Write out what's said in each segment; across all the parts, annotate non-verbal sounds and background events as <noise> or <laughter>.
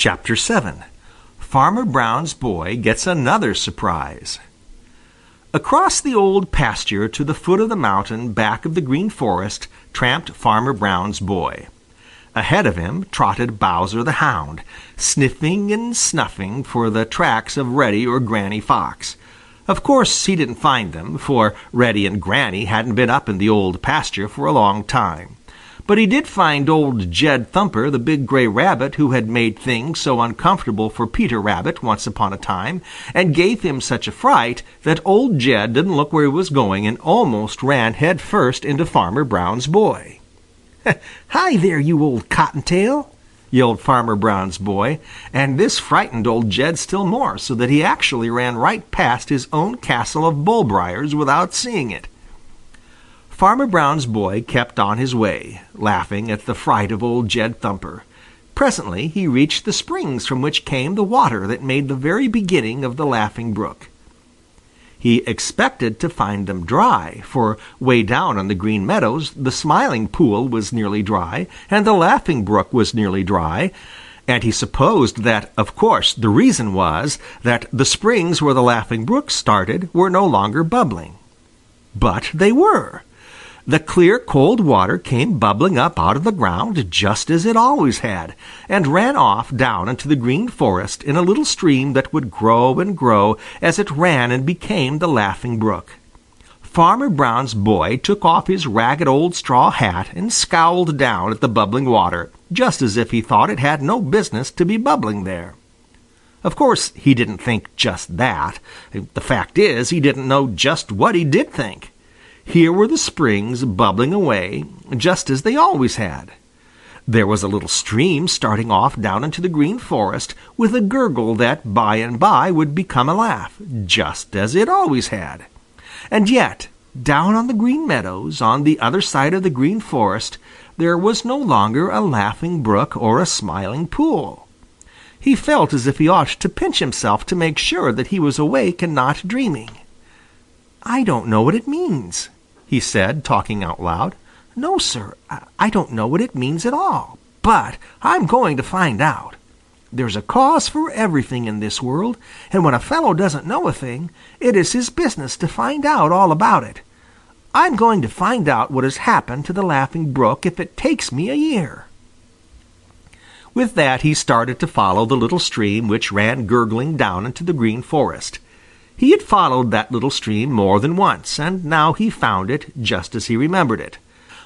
Chapter 7 Farmer Brown's Boy Gets Another Surprise Across the Old Pasture to the foot of the mountain back of the Green Forest tramped Farmer Brown's boy. Ahead of him trotted Bowser the Hound, sniffing and snuffing for the tracks of Reddy or Granny Fox. Of course he didn't find them, for Reddy and Granny hadn't been up in the Old Pasture for a long time. But he did find old Jed Thumper, the big gray Rabbit who had made things so uncomfortable for Peter Rabbit once upon a time, and gave him such a fright that old Jed didn't look where he was going and almost ran head first into Farmer Brown's boy. <laughs> "Hi there, you old cottontail!" yelled Farmer Brown's boy, and this frightened old Jed still more, so that he actually ran right past his own castle of bullbriars without seeing it. Farmer Brown's boy kept on his way, laughing at the fright of old Jed Thumper. Presently he reached the springs from which came the water that made the very beginning of the Laughing Brook. He expected to find them dry, for way down on the Green Meadows the Smiling Pool was nearly dry and the Laughing Brook was nearly dry, and he supposed that, of course, the reason was that the springs where the Laughing Brook started were no longer bubbling. But they were. The clear cold water came bubbling up out of the ground just as it always had, and ran off down into the Green Forest in a little stream that would grow and grow as it ran and became the Laughing Brook. Farmer Brown's boy took off his ragged old straw hat and scowled down at the bubbling water, just as if he thought it had no business to be bubbling there. Of course, he didn't think just that. The fact is, he didn't know just what he did think. Here were the springs bubbling away, just as they always had. There was a little stream starting off down into the Green Forest with a gurgle that by and by would become a laugh, just as it always had. And yet, down on the Green Meadows, on the other side of the Green Forest, there was no longer a laughing brook or a smiling pool. He felt as if he ought to pinch himself to make sure that he was awake and not dreaming. I don't know what it means, he said, talking out loud. No, sir, I don't know what it means at all, but I'm going to find out. There's a cause for everything in this world, and when a fellow doesn't know a thing, it is his business to find out all about it. I'm going to find out what has happened to the Laughing Brook if it takes me a year. With that he started to follow the little stream which ran gurgling down into the Green Forest. He had followed that little stream more than once, and now he found it just as he remembered it.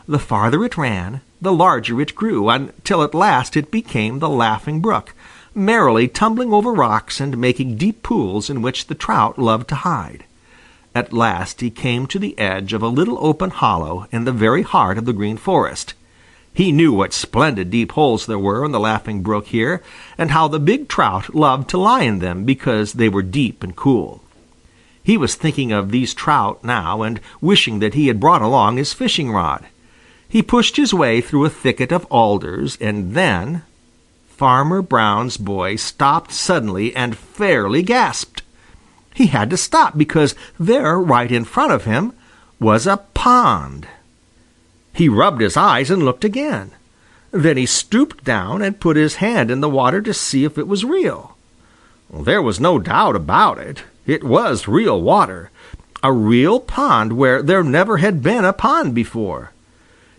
The farther it ran, the larger it grew, until at last it became the Laughing Brook, merrily tumbling over rocks and making deep pools in which the trout loved to hide. At last he came to the edge of a little open hollow in the very heart of the Green Forest. He knew what splendid deep holes there were in the Laughing Brook here, and how the big trout loved to lie in them because they were deep and cool. He was thinking of these trout now and wishing that he had brought along his fishing rod. He pushed his way through a thicket of alders and then Farmer Brown's boy stopped suddenly and fairly gasped. He had to stop because there right in front of him was a pond. He rubbed his eyes and looked again. Then he stooped down and put his hand in the water to see if it was real. There was no doubt about it. It was real water, a real pond where there never had been a pond before.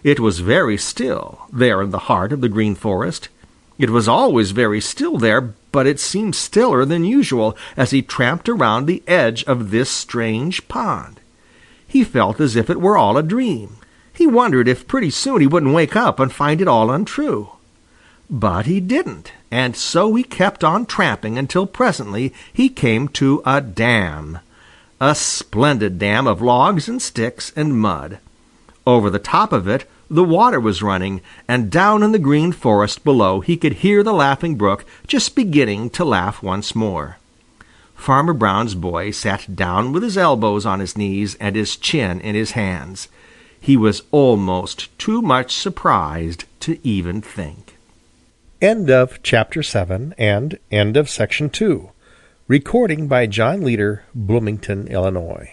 It was very still, there in the heart of the Green Forest. It was always very still there, but it seemed stiller than usual as he tramped around the edge of this strange pond. He felt as if it were all a dream. He wondered if pretty soon he wouldn't wake up and find it all untrue. But he didn't, and so he kept on tramping until presently he came to a dam. A splendid dam of logs and sticks and mud. Over the top of it the water was running, and down in the Green Forest below he could hear the Laughing Brook just beginning to laugh once more. Farmer Brown's boy sat down with his elbows on his knees and his chin in his hands. He was almost too much surprised to even think. End of chapter 7 and end of section 2. Recording by John Leader, Bloomington, Illinois.